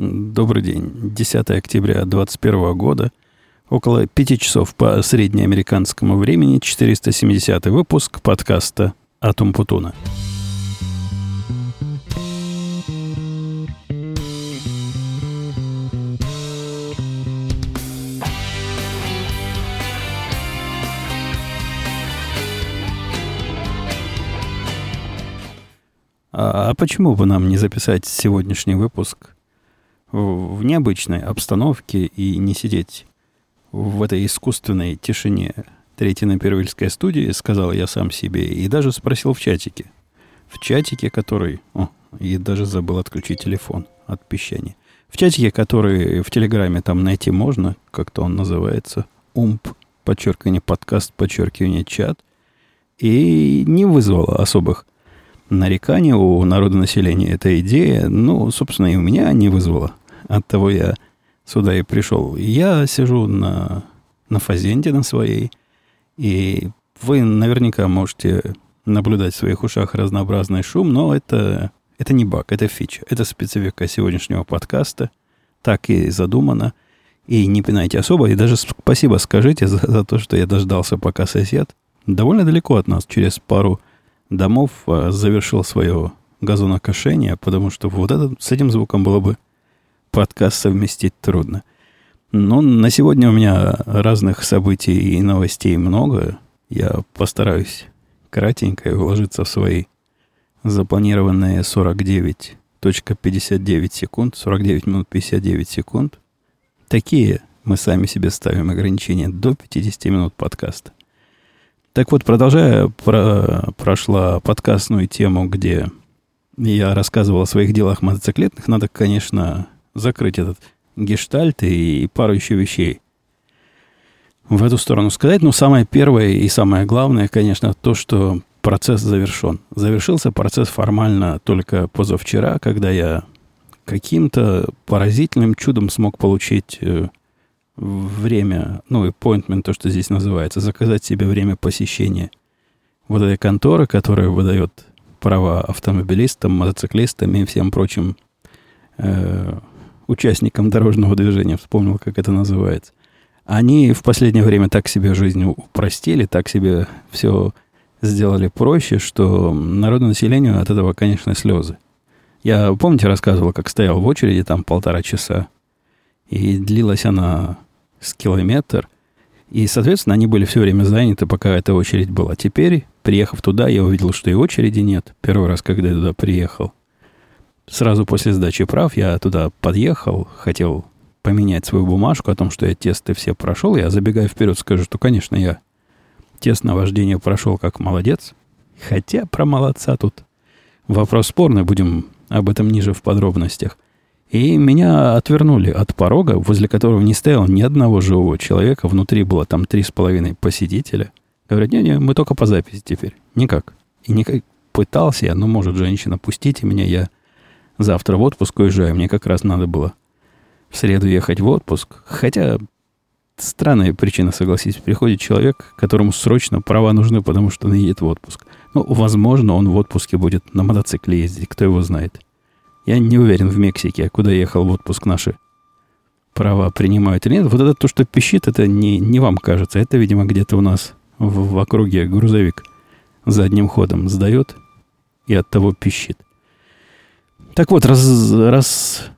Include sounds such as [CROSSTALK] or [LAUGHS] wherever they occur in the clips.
Добрый день. 10 октября 2021 года. Около 5 часов по среднеамериканскому времени. 470 выпуск подкаста «Атум Путуна». А, а почему бы нам не записать сегодняшний выпуск в, необычной обстановке и не сидеть в этой искусственной тишине Третьей на Первильской студии, сказал я сам себе, и даже спросил в чатике. В чатике, который... О, и даже забыл отключить телефон от пищания. В чатике, который в Телеграме там найти можно, как-то он называется, умп, подчеркивание подкаст, подчеркивание чат, и не вызвало особых нареканий у народонаселения эта идея, ну, собственно, и у меня не вызвала. Оттого я сюда и пришел. Я сижу на, на фазенде на своей, и вы наверняка можете наблюдать в своих ушах разнообразный шум, но это, это не баг, это фича. Это специфика сегодняшнего подкаста. Так и задумано. И не пинайте особо. И даже спасибо скажите за, за то, что я дождался, пока сосед довольно далеко от нас, через пару домов а, завершил свое газонокошение, потому что вот это, с этим звуком было бы подкаст совместить трудно. Но на сегодня у меня разных событий и новостей много. Я постараюсь кратенько уложиться в свои запланированные 49.59 секунд, 49 минут 59 секунд. Такие мы сами себе ставим ограничения до 50 минут подкаста. Так вот, продолжая про, прошла подкастную тему, где я рассказывал о своих делах мотоциклетных, надо, конечно, закрыть этот гештальт и пару еще вещей в эту сторону сказать. Но самое первое и самое главное, конечно, то, что процесс завершен. Завершился процесс формально только позавчера, когда я каким-то поразительным чудом смог получить э, время, ну, appointment, то, что здесь называется, заказать себе время посещения вот этой конторы, которая выдает права автомобилистам, мотоциклистам и всем прочим э, участникам дорожного движения. Вспомнил, как это называется. Они в последнее время так себе жизнь упростили, так себе все сделали проще, что народному населению от этого, конечно, слезы. Я, помните, рассказывал, как стоял в очереди там полтора часа, и длилась она с километр. И, соответственно, они были все время заняты, пока эта очередь была. Теперь, приехав туда, я увидел, что и очереди нет. Первый раз, когда я туда приехал. Сразу после сдачи прав я туда подъехал, хотел поменять свою бумажку о том, что я тесты все прошел. Я забегаю вперед, скажу, что, конечно, я тест на вождение прошел как молодец. Хотя про молодца тут вопрос спорный, будем об этом ниже в подробностях. И меня отвернули от порога, возле которого не стояло ни одного живого человека. Внутри было там три с половиной посетителя. Говорят, не-не, мы только по записи теперь. Никак. И никак пытался я, ну, может, женщина, пустите меня, я завтра в отпуск уезжаю. Мне как раз надо было в среду ехать в отпуск. Хотя странная причина, согласитесь. Приходит человек, которому срочно права нужны, потому что он едет в отпуск. Ну, возможно, он в отпуске будет на мотоцикле ездить, кто его знает. Я не уверен в Мексике, куда ехал в отпуск наши права принимают или нет. Вот это то, что пищит, это не, не вам кажется. Это, видимо, где-то у нас в, в округе грузовик задним ходом сдает и от того пищит. Так вот, раз, раз,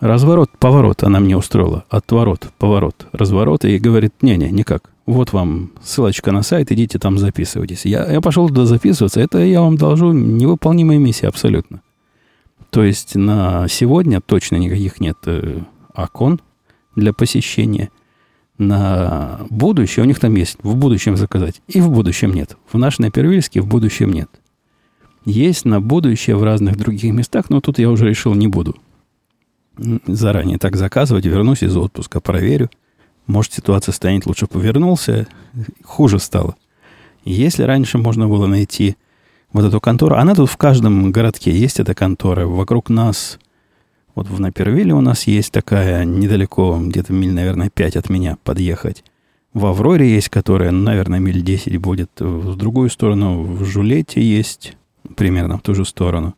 разворот, поворот она мне устроила. Отворот, поворот, разворот. И говорит, не-не, никак. Вот вам ссылочка на сайт, идите там записывайтесь. Я, я пошел туда записываться. Это я вам должу невыполнимая миссия абсолютно. То есть на сегодня точно никаких нет э, окон для посещения. На будущее у них там есть в будущем заказать. И в будущем нет. В наш на в будущем нет. Есть на будущее в разных других местах, но тут я уже решил не буду заранее так заказывать. Вернусь из отпуска, проверю. Может, ситуация станет лучше. Повернулся, хуже стало. Если раньше можно было найти вот эту контору. Она тут в каждом городке есть эта контора. Вокруг нас, вот в Напервилле у нас есть такая, недалеко, где-то миль, наверное, 5 от меня подъехать. В Авроре есть, которая, наверное, миль 10 будет. В другую сторону, в Жулете есть, примерно в ту же сторону.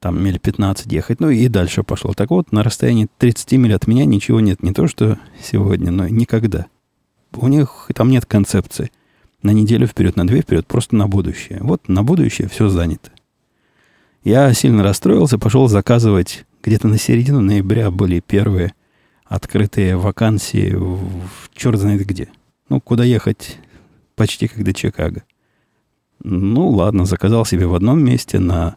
там миль 15 ехать, ну и дальше пошло. Так вот, на расстоянии 30 миль от меня ничего нет, не то что сегодня, но никогда. У них там нет концепции. На неделю вперед, на две вперед, просто на будущее. Вот на будущее все занято. Я сильно расстроился, пошел заказывать, где-то на середину ноября были первые открытые вакансии в черт знает где. Ну, куда ехать почти как до Чикаго. Ну, ладно, заказал себе в одном месте на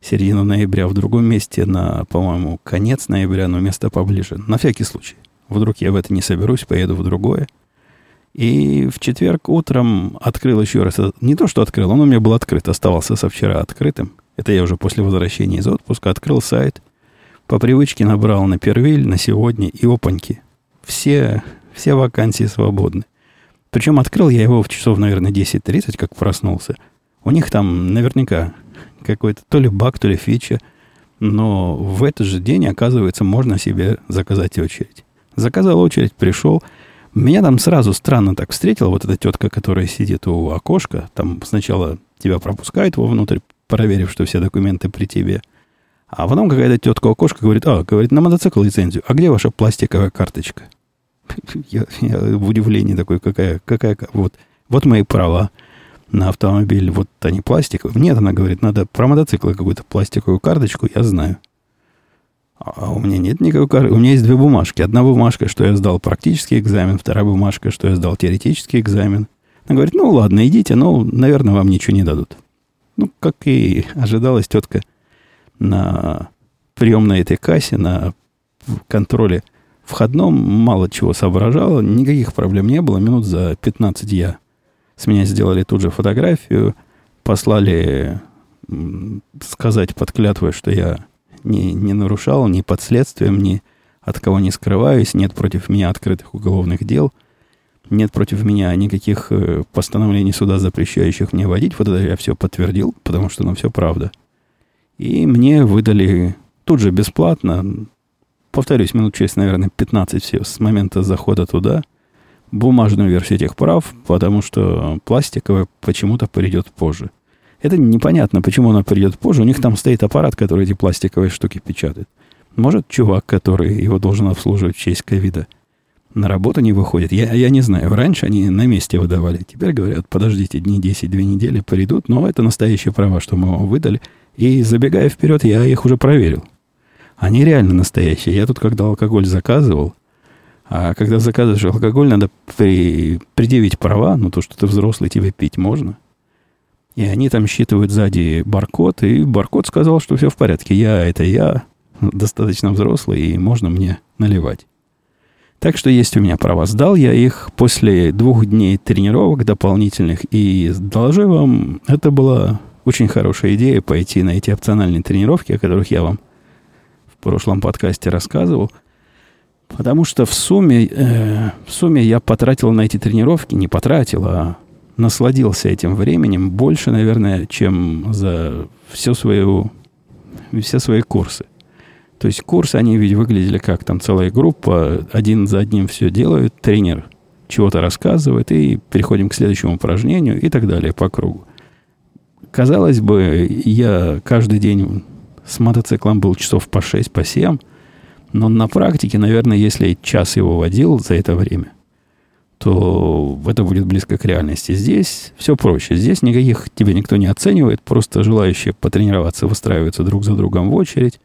середину ноября, в другом месте на, по-моему, конец ноября, но место поближе. На всякий случай. Вдруг я в это не соберусь, поеду в другое. И в четверг утром открыл еще раз. Не то, что открыл, он у меня был открыт, оставался со вчера открытым. Это я уже после возвращения из отпуска открыл сайт. По привычке набрал на первиль, на сегодня и опаньки. Все, все вакансии свободны. Причем открыл я его в часов, наверное, 10.30, как проснулся. У них там наверняка какой-то то ли баг, то ли фича. Но в этот же день, оказывается, можно себе заказать очередь. Заказал очередь, пришел. Меня там сразу странно так встретила вот эта тетка, которая сидит у окошка. Там сначала тебя пропускает вовнутрь, проверив, что все документы при тебе. А потом какая-то тетка у окошка говорит, а, говорит, на мотоцикл лицензию. А где ваша пластиковая карточка? [LAUGHS] Я, я в удивлении такой, какая, какая, вот, вот мои права на автомобиль, вот они пластиковые. Нет, она говорит, надо про мотоциклы какую-то пластиковую карточку, я знаю. А у меня нет никакой карты. У меня есть две бумажки. Одна бумажка, что я сдал практический экзамен, вторая бумажка, что я сдал теоретический экзамен. Она говорит, ну ладно, идите, но, наверное, вам ничего не дадут. Ну, как и ожидалось, тетка на приемной этой кассе, на контроле входном мало чего соображала, никаких проблем не было. Минут за 15 я с меня сделали тут же фотографию, послали сказать под клятвой, что я не, не нарушал, ни под следствием, ни от кого не скрываюсь, нет против меня открытых уголовных дел, нет против меня никаких э, постановлений суда, запрещающих мне водить. Вот это я все подтвердил, потому что ну все правда. И мне выдали тут же бесплатно, повторюсь, минут через, наверное, 15 все с момента захода туда – бумажную версию этих прав, потому что пластиковая почему-то придет позже. Это непонятно, почему она придет позже. У них там стоит аппарат, который эти пластиковые штуки печатает. Может, чувак, который его должен обслуживать в честь ковида, на работу не выходит. Я, я не знаю. Раньше они на месте выдавали. Теперь говорят, подождите, дни 10, две недели придут. Но это настоящие права, что мы вам выдали. И забегая вперед, я их уже проверил. Они реально настоящие. Я тут, когда алкоголь заказывал, а когда заказываешь алкоголь, надо при, предъявить права, ну то, что ты взрослый, тебе пить можно. И они там считывают сзади баркод, и баркод сказал, что все в порядке. Я это я, достаточно взрослый, и можно мне наливать. Так что есть у меня права. Сдал я их после двух дней тренировок дополнительных. И доложу вам, это была очень хорошая идея пойти на эти опциональные тренировки, о которых я вам прошлом подкасте рассказывал – Потому что в сумме, э, в сумме я потратил на эти тренировки, не потратил, а насладился этим временем больше, наверное, чем за всю свою, все свои курсы. То есть курсы, они ведь выглядели как там целая группа, один за одним все делают, тренер чего-то рассказывает, и переходим к следующему упражнению и так далее по кругу. Казалось бы, я каждый день с мотоциклом был часов по 6, по 7, но на практике, наверное, если час его водил за это время, то это будет близко к реальности. Здесь все проще. Здесь никаких тебя никто не оценивает. Просто желающие потренироваться выстраиваются друг за другом в очередь.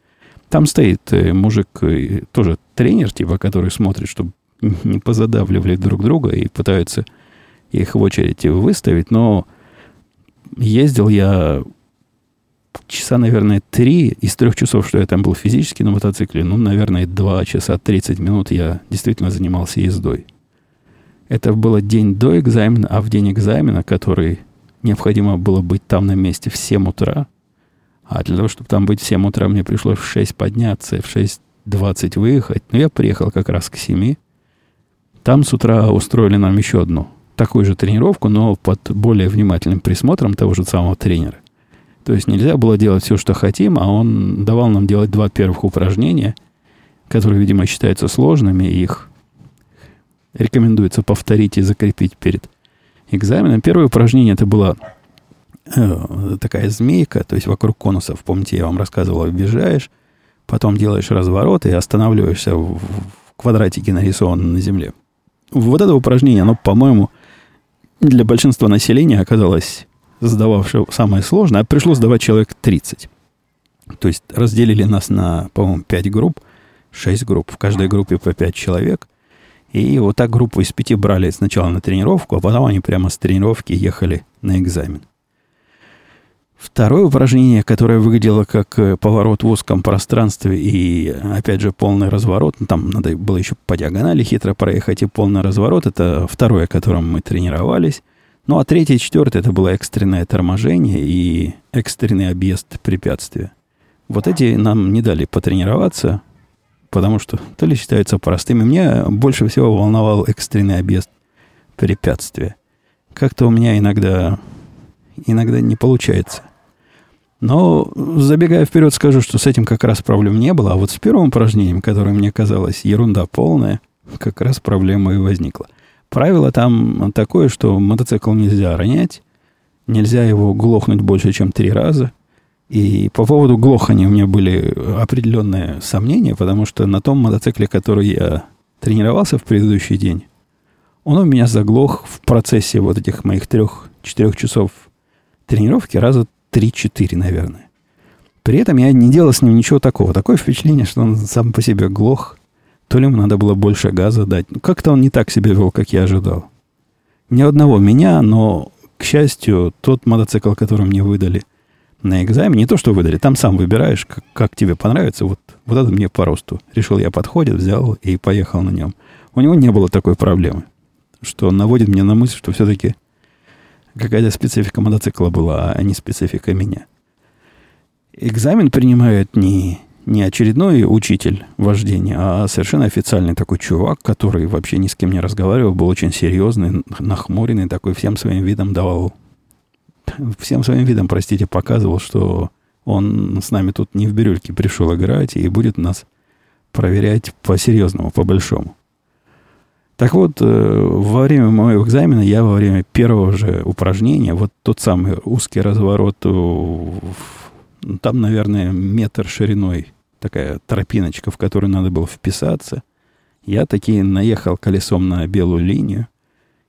Там стоит э, мужик, э, тоже тренер, типа, который смотрит, чтобы [LAUGHS] не позадавливали друг друга и пытаются их в очередь выставить. Но ездил я часа, наверное, три из трех часов, что я там был физически на мотоцикле, ну, наверное, два часа 30 минут я действительно занимался ездой. Это было день до экзамена, а в день экзамена, который необходимо было быть там на месте в 7 утра, а для того, чтобы там быть в 7 утра, мне пришлось в 6 подняться, в 6.20 выехать. Но я приехал как раз к 7. Там с утра устроили нам еще одну такую же тренировку, но под более внимательным присмотром того же самого тренера. То есть нельзя было делать все, что хотим, а он давал нам делать два первых упражнения, которые, видимо, считаются сложными, и их рекомендуется повторить и закрепить перед экзаменом. Первое упражнение это было э, такая змейка, то есть вокруг конусов, помните, я вам рассказывал, объезжаешь, потом делаешь разворот и останавливаешься в, в квадратике, нарисованном на земле. Вот это упражнение, оно, по-моему, для большинства населения оказалось сдававшего самое сложное, а пришлось сдавать человек 30. То есть разделили нас на, по-моему, 5 групп, 6 групп, в каждой группе по 5 человек. И вот так группу из пяти брали сначала на тренировку, а потом они прямо с тренировки ехали на экзамен. Второе упражнение, которое выглядело как э, поворот в узком пространстве и, опять же, полный разворот, ну, там надо было еще по диагонали хитро проехать и полный разворот, это второе, которым мы тренировались. Ну, а третье и четвертое, это было экстренное торможение и экстренный объезд препятствия. Вот эти нам не дали потренироваться, потому что то ли считаются простыми. Меня больше всего волновал экстренный объезд препятствия. Как-то у меня иногда, иногда не получается. Но, забегая вперед, скажу, что с этим как раз проблем не было. А вот с первым упражнением, которое мне казалось ерунда полная, как раз проблема и возникла. Правило там такое, что мотоцикл нельзя ронять, нельзя его глохнуть больше, чем три раза. И по поводу глохания у меня были определенные сомнения, потому что на том мотоцикле, который я тренировался в предыдущий день, он у меня заглох в процессе вот этих моих трех-четырех часов тренировки раза 3-4, наверное. При этом я не делал с ним ничего такого. Такое впечатление, что он сам по себе глох. То ли ему надо было больше газа дать. Ну, как-то он не так себя вел, как я ожидал. Ни одного меня, но, к счастью, тот мотоцикл, который мне выдали на экзамен, не то, что выдали, там сам выбираешь, как, как тебе понравится. Вот, вот это мне по росту. Решил я подходит, взял и поехал на нем. У него не было такой проблемы, что наводит меня на мысль, что все-таки Какая-то специфика мотоцикла была, а не специфика меня. Экзамен принимает не, не очередной учитель вождения, а совершенно официальный такой чувак, который вообще ни с кем не разговаривал, был очень серьезный, нахмуренный, такой всем своим видом давал, всем своим видом, простите, показывал, что он с нами тут не в бирюльке пришел играть и будет нас проверять по-серьезному, по-большому. Так вот, э, во время моего экзамена, я во время первого же упражнения, вот тот самый узкий разворот, там, наверное, метр шириной, такая тропиночка, в которую надо было вписаться, я таки наехал колесом на белую линию.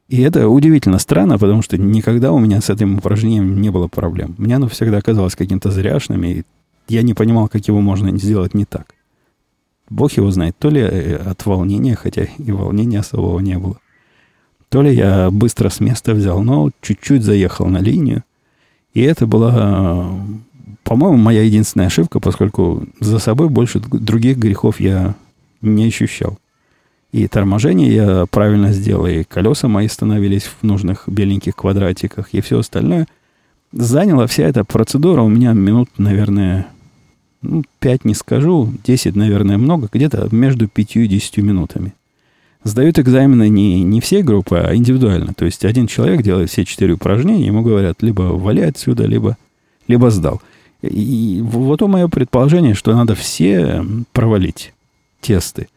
И это удивительно странно, потому что никогда у меня с этим упражнением не было проблем. Мне оно всегда казалось каким-то зряшным, и я не понимал, как его можно сделать не так. Бог его знает, то ли э, от волнения, хотя и волнения особого не было, то ли я быстро с места взял, но чуть-чуть заехал на линию. И это была, по-моему, моя единственная ошибка, поскольку за собой больше других грехов я не ощущал. И торможение я правильно сделал, и колеса мои становились в нужных беленьких квадратиках, и все остальное. Заняла вся эта процедура у меня минут, наверное, ну, 5 не скажу, 10, наверное, много, где-то между 5 и 10 минутами. Сдают экзамены не, не все группы, а индивидуально. То есть один человек делает все четыре упражнения, ему говорят, либо вали отсюда, либо, либо сдал. И вот то мое предположение, что надо все провалить тесты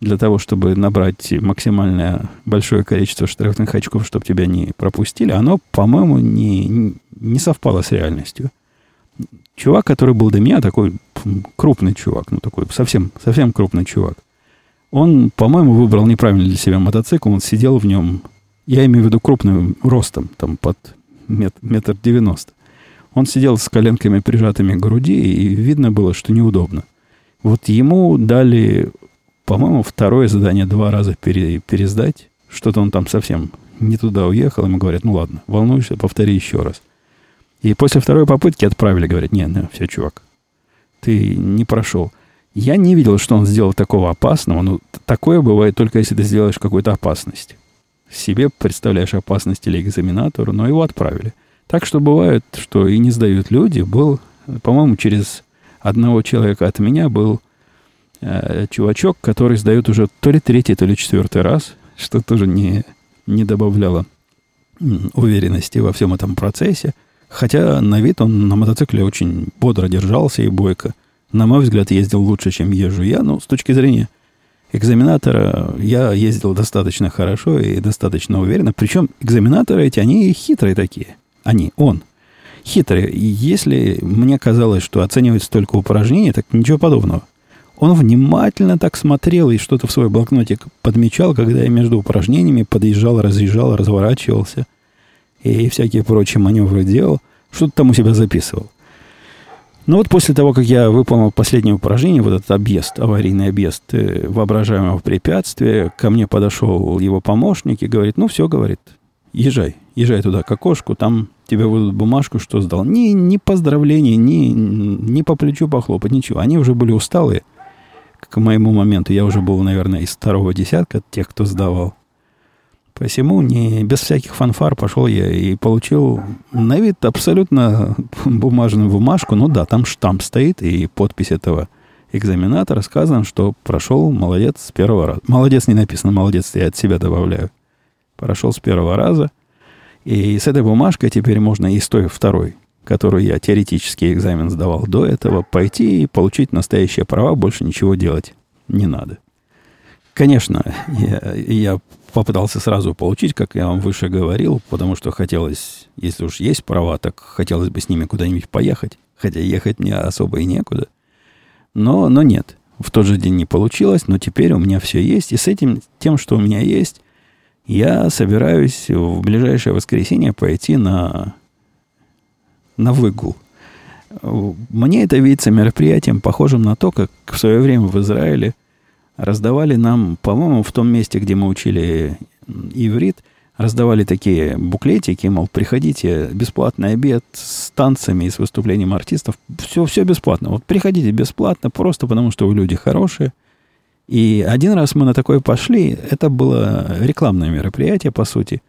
для того, чтобы набрать максимальное большое количество штрафных очков, чтобы тебя не пропустили, оно, по-моему, не, не совпало с реальностью. Чувак, который был до меня, такой крупный чувак, ну такой совсем, совсем крупный чувак. Он, по-моему, выбрал неправильно для себя мотоцикл, он сидел в нем, я имею в виду крупным ростом, там под мет, метр девяносто. Он сидел с коленками прижатыми к груди, и видно было, что неудобно. Вот ему дали, по-моему, второе задание два раза пере, пересдать. Что-то он там совсем не туда уехал. Ему говорят, ну ладно, волнуешься, повтори еще раз. И после второй попытки отправили, говорят, не, ну, все, чувак, ты не прошел. Я не видел, что он сделал такого опасного. но такое бывает только если ты сделаешь какую-то опасность. Себе представляешь опасность или экзаменатору, но его отправили. Так что бывает, что и не сдают люди. Был, по-моему, через одного человека от меня был э, чувачок, который сдает уже то ли третий, то ли четвертый раз, что тоже не, не добавляло уверенности во всем этом процессе. Хотя на вид он на мотоцикле очень бодро держался и бойко. На мой взгляд, ездил лучше, чем езжу я. Но с точки зрения экзаменатора я ездил достаточно хорошо и достаточно уверенно. Причем экзаменаторы эти, они хитрые такие. Они, он. хитрый. Если мне казалось, что оценивается только упражнение, так ничего подобного. Он внимательно так смотрел и что-то в свой блокнотик подмечал, когда я между упражнениями подъезжал, разъезжал, разворачивался и всякие прочие маневры делал. Что-то там у себя записывал. Ну вот после того, как я выполнил последнее упражнение, вот этот объезд, аварийный объезд э, воображаемого препятствия, ко мне подошел его помощник и говорит, ну все, говорит, езжай, езжай туда к окошку, там тебе выдадут бумажку, что сдал. Ни, ни поздравления, ни, ни по плечу похлопать, ничего. Они уже были усталые. К моему моменту я уже был, наверное, из второго десятка тех, кто сдавал. Посему не без всяких фанфар пошел я и получил на вид абсолютно бумажную бумажку. Ну да, там штамп стоит и подпись этого экзаменатора сказано, что прошел молодец с первого раза. Молодец не написано, молодец я от себя добавляю. Прошел с первого раза. И с этой бумажкой теперь можно и с той второй, которую я теоретический экзамен сдавал до этого, пойти и получить настоящие права, больше ничего делать не надо. Конечно, я, я попытался сразу получить, как я вам выше говорил, потому что хотелось, если уж есть права, так хотелось бы с ними куда-нибудь поехать, хотя ехать мне особо и некуда. Но, но нет, в тот же день не получилось, но теперь у меня все есть, и с этим, тем, что у меня есть, я собираюсь в ближайшее воскресенье пойти на, на выгул. Мне это видится мероприятием, похожим на то, как в свое время в Израиле раздавали нам, по-моему, в том месте, где мы учили иврит, раздавали такие буклетики, мол, приходите, бесплатный обед с танцами и с выступлением артистов. Все, все бесплатно. Вот приходите бесплатно, просто потому что вы люди хорошие. И один раз мы на такое пошли, это было рекламное мероприятие, по сути,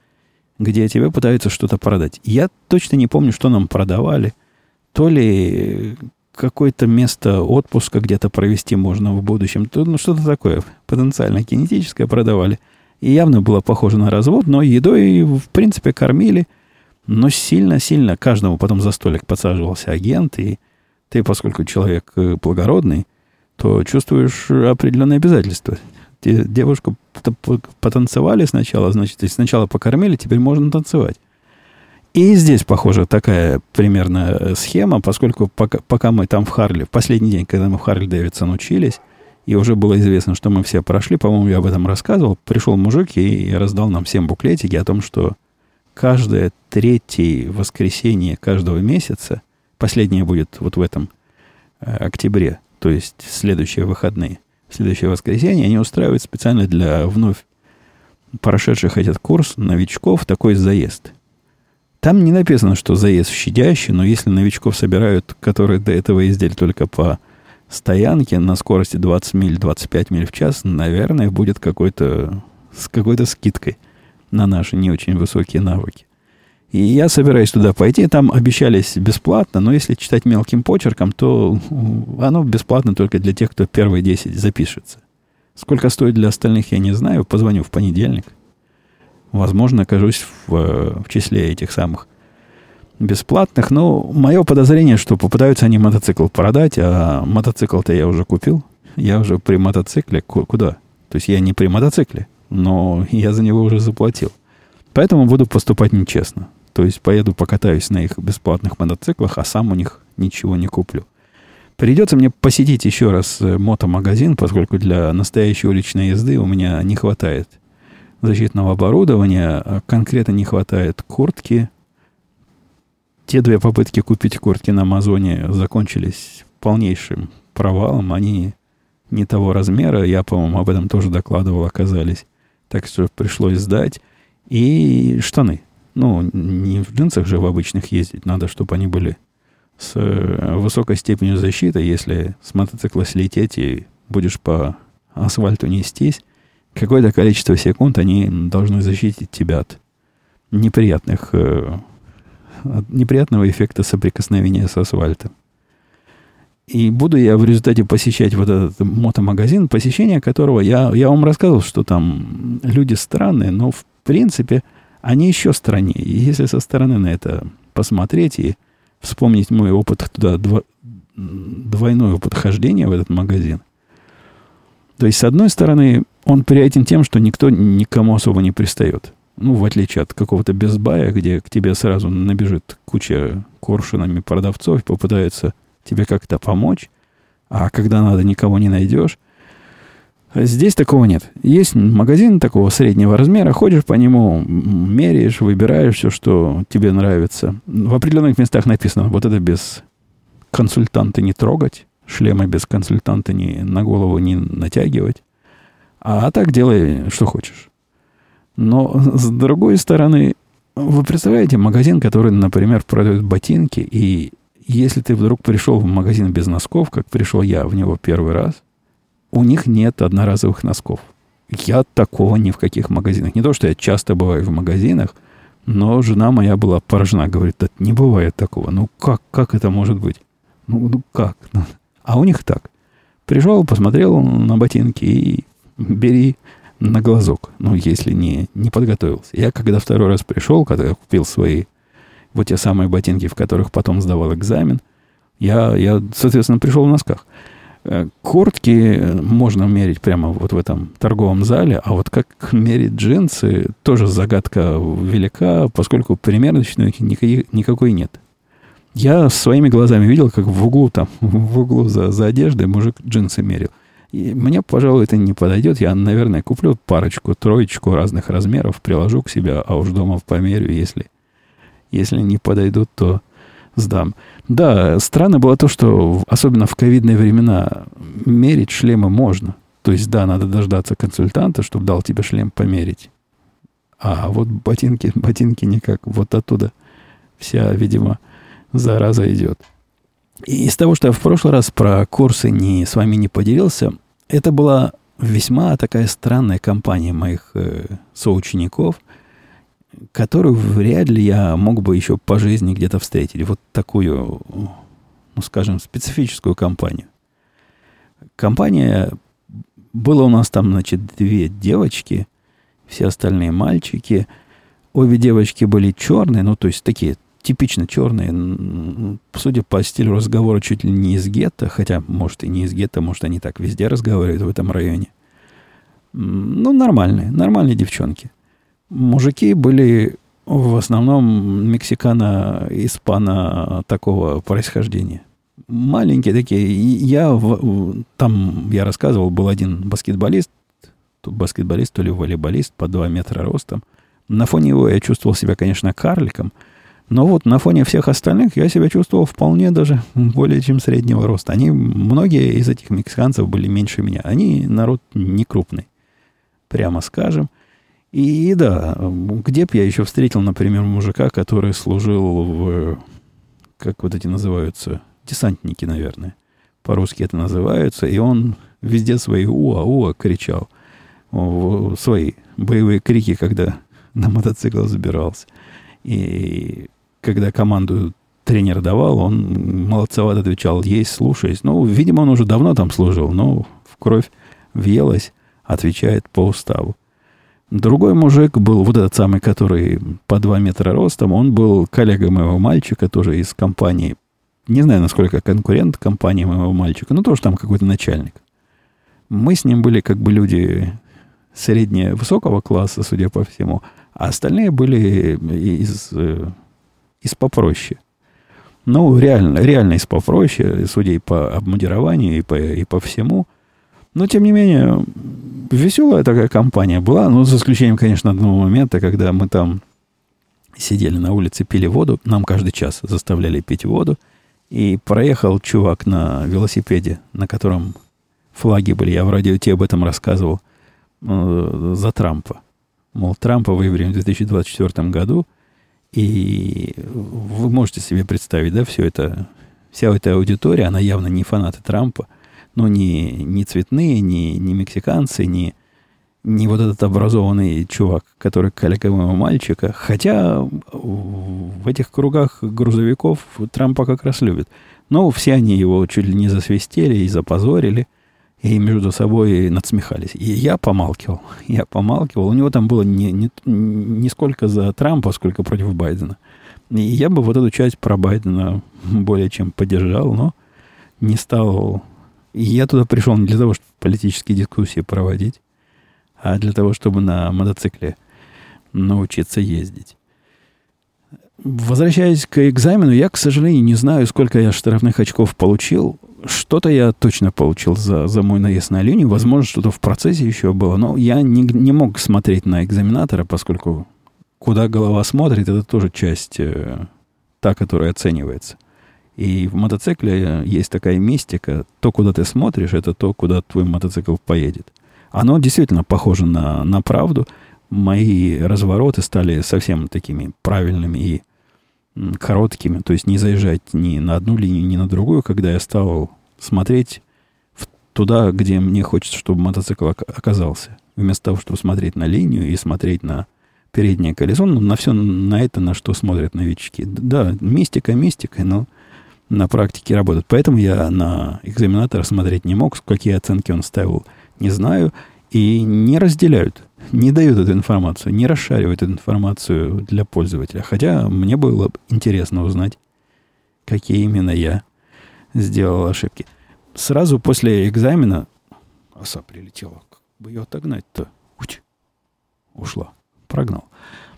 где тебе пытаются что-то продать. Я точно не помню, что нам продавали. То ли какое-то место отпуска где-то провести можно в будущем. То, ну, что-то такое потенциально кинетическое продавали. И явно было похоже на развод, но едой, в принципе, кормили. Но сильно-сильно каждому потом за столик подсаживался агент, и ты, поскольку человек э, благородный, то чувствуешь определенные обязательства. Девушку потанцевали сначала, значит, сначала покормили, теперь можно танцевать. И здесь, похоже, такая примерно схема, поскольку пока, пока мы там в Харли, в последний день, когда мы в Харли Дэвидсон учились, и уже было известно, что мы все прошли, по-моему, я об этом рассказывал, пришел мужик и раздал нам всем буклетики о том, что каждое третье воскресенье каждого месяца, последнее будет вот в этом э, октябре, то есть следующие выходные, следующее воскресенье, они устраивают специально для вновь прошедших этот курс новичков такой заезд – там не написано, что заезд щадящий, но если новичков собирают, которые до этого ездили только по стоянке на скорости 20 миль, 25 миль в час, наверное, будет какой-то с какой-то скидкой на наши не очень высокие навыки. И я собираюсь туда пойти. Там обещались бесплатно, но если читать мелким почерком, то оно бесплатно только для тех, кто первые 10 запишется. Сколько стоит для остальных, я не знаю. Позвоню в понедельник возможно, окажусь в, э, в числе этих самых бесплатных. Но мое подозрение, что попытаются они мотоцикл продать, а мотоцикл-то я уже купил. Я уже при мотоцикле. Куда? То есть я не при мотоцикле, но я за него уже заплатил. Поэтому буду поступать нечестно. То есть поеду покатаюсь на их бесплатных мотоциклах, а сам у них ничего не куплю. Придется мне посетить еще раз э, мотомагазин, поскольку для настоящей уличной езды у меня не хватает – защитного оборудования. А конкретно не хватает куртки. Те две попытки купить куртки на Амазоне закончились полнейшим провалом. Они не того размера. Я, по-моему, об этом тоже докладывал, оказались. Так что пришлось сдать. И штаны. Ну, не в джинсах же в обычных ездить. Надо, чтобы они были с э, высокой степенью защиты. Если с мотоцикла слететь и будешь по асфальту нестись, какое-то количество секунд они должны защитить тебя от неприятных, э, от неприятного эффекта соприкосновения с асфальтом. И буду я в результате посещать вот этот мотомагазин, посещение которого я, я вам рассказывал, что там люди странные, но в принципе они еще страннее. И если со стороны на это посмотреть и вспомнить мой опыт туда, дво, двойной в этот магазин, то есть, с одной стороны, он приятен тем, что никто никому особо не пристает. Ну, в отличие от какого-то безбая, где к тебе сразу набежит куча коршунами продавцов, попытается тебе как-то помочь, а когда надо, никого не найдешь. Здесь такого нет. Есть магазин такого среднего размера, ходишь по нему, меряешь, выбираешь все, что тебе нравится. В определенных местах написано, вот это без консультанта не трогать, шлемы без консультанта не, на голову не натягивать. А так делай, что хочешь. Но с другой стороны, вы представляете магазин, который, например, продает ботинки, и если ты вдруг пришел в магазин без носков, как пришел я в него первый раз, у них нет одноразовых носков. Я такого ни в каких магазинах. Не то, что я часто бываю в магазинах, но жена моя была поражена. Говорит, да не бывает такого. Ну как, как это может быть? Ну, ну как? А у них так. Пришел, посмотрел на ботинки и бери на глазок. Ну, если не, не подготовился. Я когда второй раз пришел, когда купил свои вот те самые ботинки, в которых потом сдавал экзамен, я, я соответственно, пришел в носках. Э, куртки можно мерить прямо вот в этом торговом зале, а вот как мерить джинсы, тоже загадка велика, поскольку примерочной никакой, никакой нет. Я своими глазами видел, как в углу там, [LAUGHS] в углу за, за одеждой мужик джинсы мерил. И мне, пожалуй, это не подойдет. Я, наверное, куплю парочку, троечку разных размеров, приложу к себе, а уж дома померю, если, если не подойдут, то сдам. Да, странно было то, что особенно в ковидные времена мерить шлемы можно. То есть, да, надо дождаться консультанта, чтобы дал тебе шлем померить. А вот ботинки, [LAUGHS] ботинки никак. Вот оттуда вся, видимо, зараза идет. И из того, что я в прошлый раз про курсы не, с вами не поделился, это была весьма такая странная компания моих э, соучеников – которую вряд ли я мог бы еще по жизни где-то встретить. Вот такую, ну, скажем, специфическую компанию. Компания... Было у нас там, значит, две девочки, все остальные мальчики. Обе девочки были черные, ну, то есть такие типично черные. Судя по стилю разговора, чуть ли не из гетто, хотя, может, и не из гетто, может, они так везде разговаривают в этом районе. Ну, нормальные, нормальные девчонки – Мужики были в основном мексикано-испано такого происхождения. Маленькие такие. Я там, я рассказывал, был один баскетболист, баскетболист, то ли волейболист по 2 метра ростом. На фоне его я чувствовал себя, конечно, карликом, но вот на фоне всех остальных я себя чувствовал вполне даже более чем среднего роста. Они, многие из этих мексиканцев были меньше меня. Они народ не крупный, прямо скажем – и да, где бы я еще встретил, например, мужика, который служил в, как вот эти называются, десантники, наверное. По-русски это называются. И он везде свои уа-уа кричал. Свои боевые крики, когда на мотоцикл забирался. И когда команду тренер давал, он молодцевато отвечал, есть, слушаюсь. Ну, видимо, он уже давно там служил, но в кровь въелась, отвечает по уставу. Другой мужик был, вот этот самый, который по 2 метра ростом, он был коллега моего мальчика, тоже из компании. Не знаю, насколько конкурент компании моего мальчика, но тоже там какой-то начальник. Мы с ним были как бы люди среднего высокого класса, судя по всему, а остальные были из, э, из попроще. Ну, реально, реально из попроще, судя и по обмундированию, и по, и по всему. Но, тем не менее, веселая такая компания была, ну, за исключением, конечно, одного момента, когда мы там сидели на улице, пили воду, нам каждый час заставляли пить воду, и проехал чувак на велосипеде, на котором флаги были, я в радио тебе об этом рассказывал, э, за Трампа. Мол, Трампа выберем в 2024 году, и вы можете себе представить, да, все это, вся эта аудитория, она явно не фанаты Трампа, ну, не, не цветные, не, не мексиканцы, не, не вот этот образованный чувак, который моего мальчика. Хотя в этих кругах грузовиков Трампа как раз любят. Но все они его чуть ли не засвистели и запозорили, и между собой надсмехались. И я помалкивал. [LAUGHS] Я помалкивал. У него там было не, не, не сколько за Трампа, сколько против Байдена. И я бы вот эту часть про Байдена более чем поддержал, но не стал и я туда пришел не для того, чтобы политические дискуссии проводить, а для того, чтобы на мотоцикле научиться ездить. Возвращаясь к экзамену, я, к сожалению, не знаю, сколько я штрафных очков получил. Что-то я точно получил за, за мой наезд на линию. Возможно, что-то в процессе еще было. Но я не, не мог смотреть на экзаменатора, поскольку куда голова смотрит, это тоже часть э, та, которая оценивается. И в мотоцикле есть такая мистика. То, куда ты смотришь, это то, куда твой мотоцикл поедет. Оно действительно похоже на, на правду. Мои развороты стали совсем такими правильными и короткими. То есть не заезжать ни на одну линию, ни на другую, когда я стал смотреть туда, где мне хочется, чтобы мотоцикл оказался. Вместо того, чтобы смотреть на линию и смотреть на переднее колесо, ну, на все на это, на что смотрят новички. Да, мистика, мистика, но на практике работает. Поэтому я на экзаменатора смотреть не мог, какие оценки он ставил, не знаю. И не разделяют, не дают эту информацию, не расшаривают эту информацию для пользователя. Хотя мне было интересно узнать, какие именно я сделал ошибки. Сразу после экзамена оса прилетела. Как бы ее отогнать-то? Ушла. Прогнал.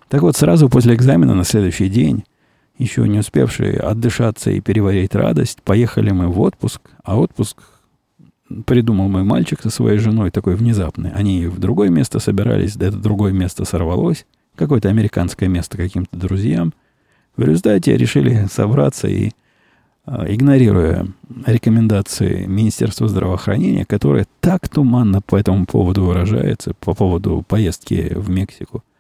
Так вот, сразу после экзамена на следующий день еще не успевшие отдышаться и переварить радость, поехали мы в отпуск, а отпуск придумал мой мальчик со своей женой такой внезапный. Они в другое место собирались, да это другое место сорвалось, какое-то американское место каким-то друзьям. В результате решили собраться и, а, игнорируя рекомендации Министерства здравоохранения, которое так туманно по этому поводу выражается, по поводу поездки в Мексику –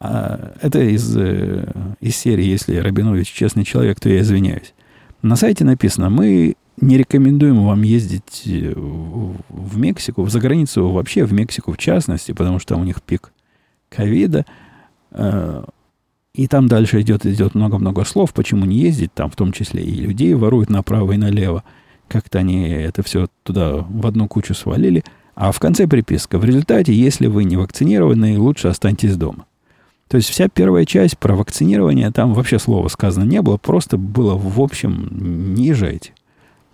а, это из, э, из серии «Если Рабинович честный человек, то я извиняюсь». На сайте написано, мы не рекомендуем вам ездить э, в Мексику, в заграницу вообще, в Мексику в частности, потому что у них пик ковида. Э, и там дальше идет, идет много-много слов, почему не ездить, там в том числе и людей воруют направо и налево. Как-то они это все туда в одну кучу свалили. А в конце приписка. В результате, если вы не вакцинированы, лучше останьтесь дома. То есть вся первая часть про вакцинирование, там вообще слова сказано не было, просто было в общем не езжайте.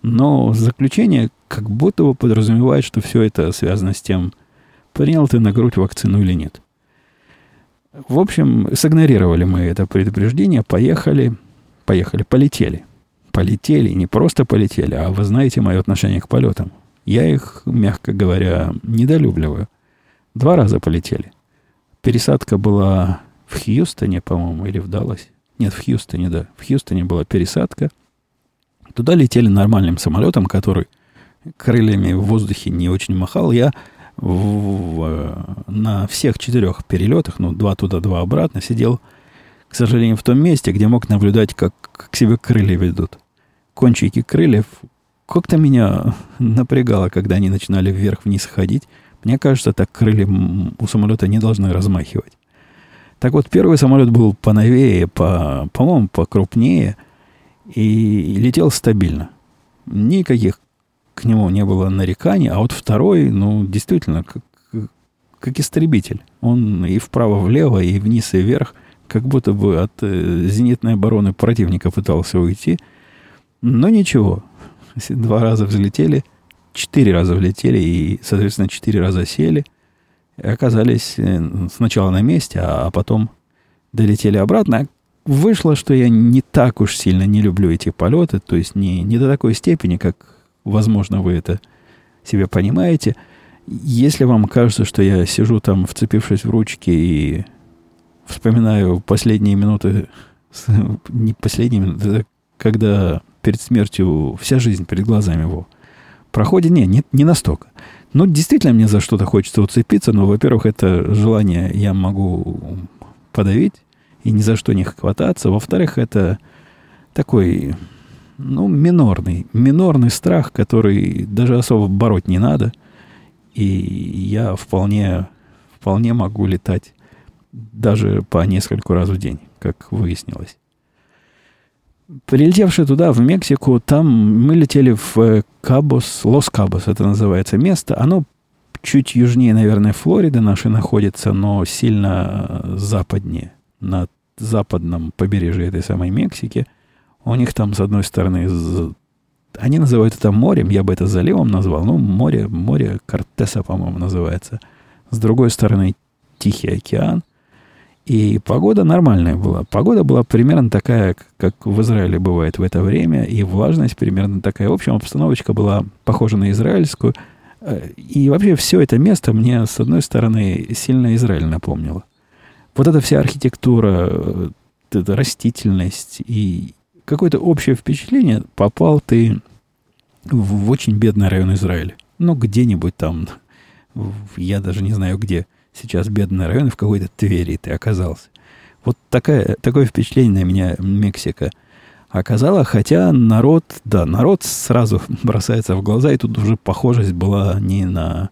Но заключение как будто бы подразумевает, что все это связано с тем, принял ты на грудь вакцину или нет. В общем, сигнорировали мы это предупреждение, поехали, поехали, полетели. Полетели, не просто полетели, а вы знаете мое отношение к полетам. Я их, мягко говоря, недолюбливаю. Два раза полетели. Пересадка была в Хьюстоне, по-моему, или в Далласе. Нет, в Хьюстоне, да. В Хьюстоне была пересадка. Туда летели нормальным самолетом, который крыльями в воздухе не очень махал. Я в, в, на всех четырех перелетах, ну, два туда, два обратно, сидел, к сожалению, в том месте, где мог наблюдать, как, как себе крылья ведут. Кончики крыльев как-то меня напрягало, когда они начинали вверх-вниз ходить. Мне кажется, так крылья у самолета не должны размахивать. Так вот, первый самолет был поновее, по, по-моему, покрупнее и летел стабильно. Никаких к нему не было нареканий, а вот второй, ну, действительно, как, как истребитель. Он и вправо-влево, и вниз, и вверх, как будто бы от э, зенитной обороны противника пытался уйти. Но ничего, два раза взлетели, четыре раза влетели и, соответственно, четыре раза сели – оказались э, сначала на месте, а потом долетели обратно. Вышло, что я не так уж сильно не люблю эти полеты, то есть не, не до такой степени, как, возможно, вы это себе понимаете. Если вам кажется, что я сижу там, вцепившись в ручки и вспоминаю последние минуты, [LAUGHS] не последние минуты, когда перед смертью вся жизнь перед глазами его проходит, не, не, не настолько. Ну, действительно, мне за что-то хочется уцепиться, но, во-первых, это желание я могу подавить и ни за что не хвататься. Во-вторых, это такой, ну, минорный, минорный страх, который даже особо бороть не надо. И я вполне, вполне могу летать даже по нескольку раз в день, как выяснилось. Прилетевшие туда, в Мексику, там мы летели в э, Кабос, Лос-Кабос это называется место. Оно чуть южнее, наверное, Флориды нашей находится, но сильно э, западнее, на западном побережье этой самой Мексики. У них там, с одной стороны, они называют это морем, я бы это заливом назвал, ну, море, море Кортеса, по-моему, называется. С другой стороны, Тихий океан. И погода нормальная была. Погода была примерно такая, как в Израиле бывает в это время, и влажность примерно такая. В общем, обстановочка была похожа на израильскую. Э, и вообще все это место мне, с одной стороны, сильно Израиль напомнило. Вот эта вся архитектура, э, эта растительность и какое-то общее впечатление, попал ты в очень бедный район Израиля. Ну, где-нибудь там, я даже не знаю где – сейчас бедный район, в какой-то Твери ты оказался. Вот такая, такое впечатление на меня Мексика оказала, хотя народ, да, народ сразу [LAUGHS] бросается в глаза, и тут уже похожесть была не на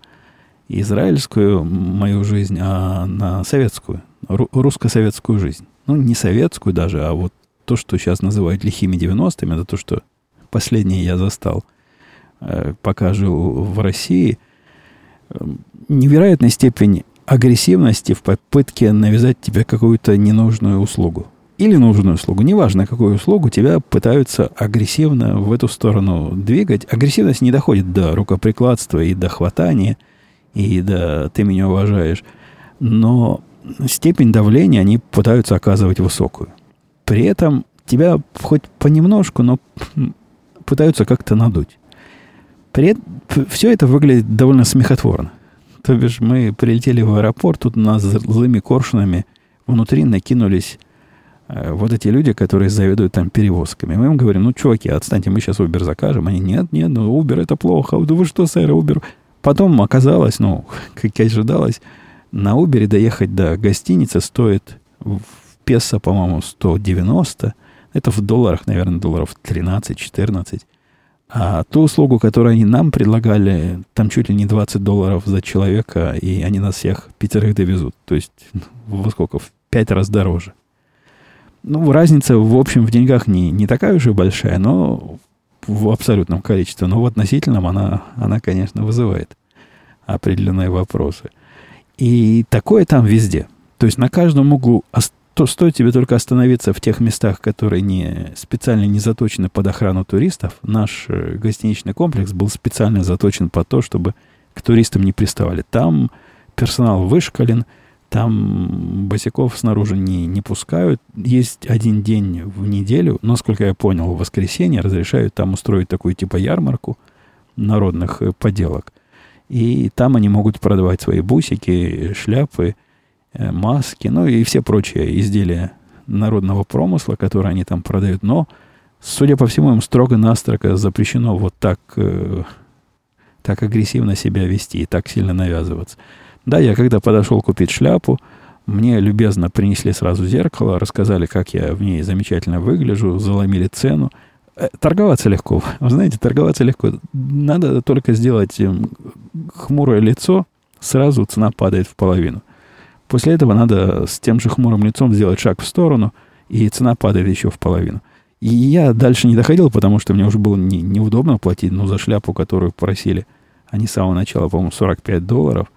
израильскую мою жизнь, а на советскую, русско-советскую жизнь. Ну, не советскую даже, а вот то, что сейчас называют лихими 90-ми, это то, что последнее я застал, э, пока жил в России. Невероятной степень агрессивности в попытке навязать тебе какую-то ненужную услугу. Или нужную услугу. Неважно, какую услугу, тебя пытаются агрессивно в эту сторону двигать. Агрессивность не доходит до рукоприкладства и до хватания, и до «ты меня уважаешь». Но степень давления они пытаются оказывать высокую. При этом тебя хоть понемножку, но пытаются как-то надуть. При все это выглядит довольно смехотворно. То бишь мы прилетели в аэропорт, тут нас злыми коршунами внутри накинулись э, вот эти люди, которые заведуют там перевозками. Мы им говорим, ну, чуваки, отстаньте, мы сейчас Uber закажем. Они, нет, нет, ну, Uber это плохо. Да вы что, сэр, Uber? Потом оказалось, ну, [LAUGHS] как и ожидалось, на Uber доехать до гостиницы стоит в песо, по-моему, 190. Это в долларах, наверное, долларов 13-14. А ту услугу, которую они нам предлагали, там чуть ли не 20 долларов за человека, и они нас всех пятерых довезут. То есть, ну, во сколько? В пять раз дороже. Ну, разница, в общем, в деньгах не, не такая уж и большая, но в абсолютном количестве. Но в относительном она, она, конечно, вызывает определенные вопросы. И такое там везде. То есть на каждом углу то стоит тебе только остановиться в тех местах, которые не, специально не заточены под охрану туристов. Наш э, гостиничный комплекс был специально заточен под то, чтобы к туристам не приставали. Там персонал вышкален, там босиков снаружи не, не пускают. Есть один день в неделю, насколько я понял, в воскресенье разрешают там устроить такую типа ярмарку народных э, поделок. И там они могут продавать свои бусики, шляпы, маски, ну и все прочие изделия народного промысла, которые они там продают. Но, судя по всему, им строго-настрого запрещено вот так, э, так агрессивно себя вести и так сильно навязываться. Да, я когда подошел купить шляпу, мне любезно принесли сразу зеркало, рассказали, как я в ней замечательно выгляжу, заломили цену. Э, торговаться легко. [LAUGHS] Вы знаете, торговаться легко. Надо только сделать эм, хмурое лицо, сразу цена падает в половину. После этого надо с тем же хмурым лицом сделать шаг в сторону, и цена падает еще в половину. И я дальше не доходил, потому что мне уже было не, неудобно платить, ну, за шляпу, которую просили. Они с самого начала, по-моему, 45 долларов.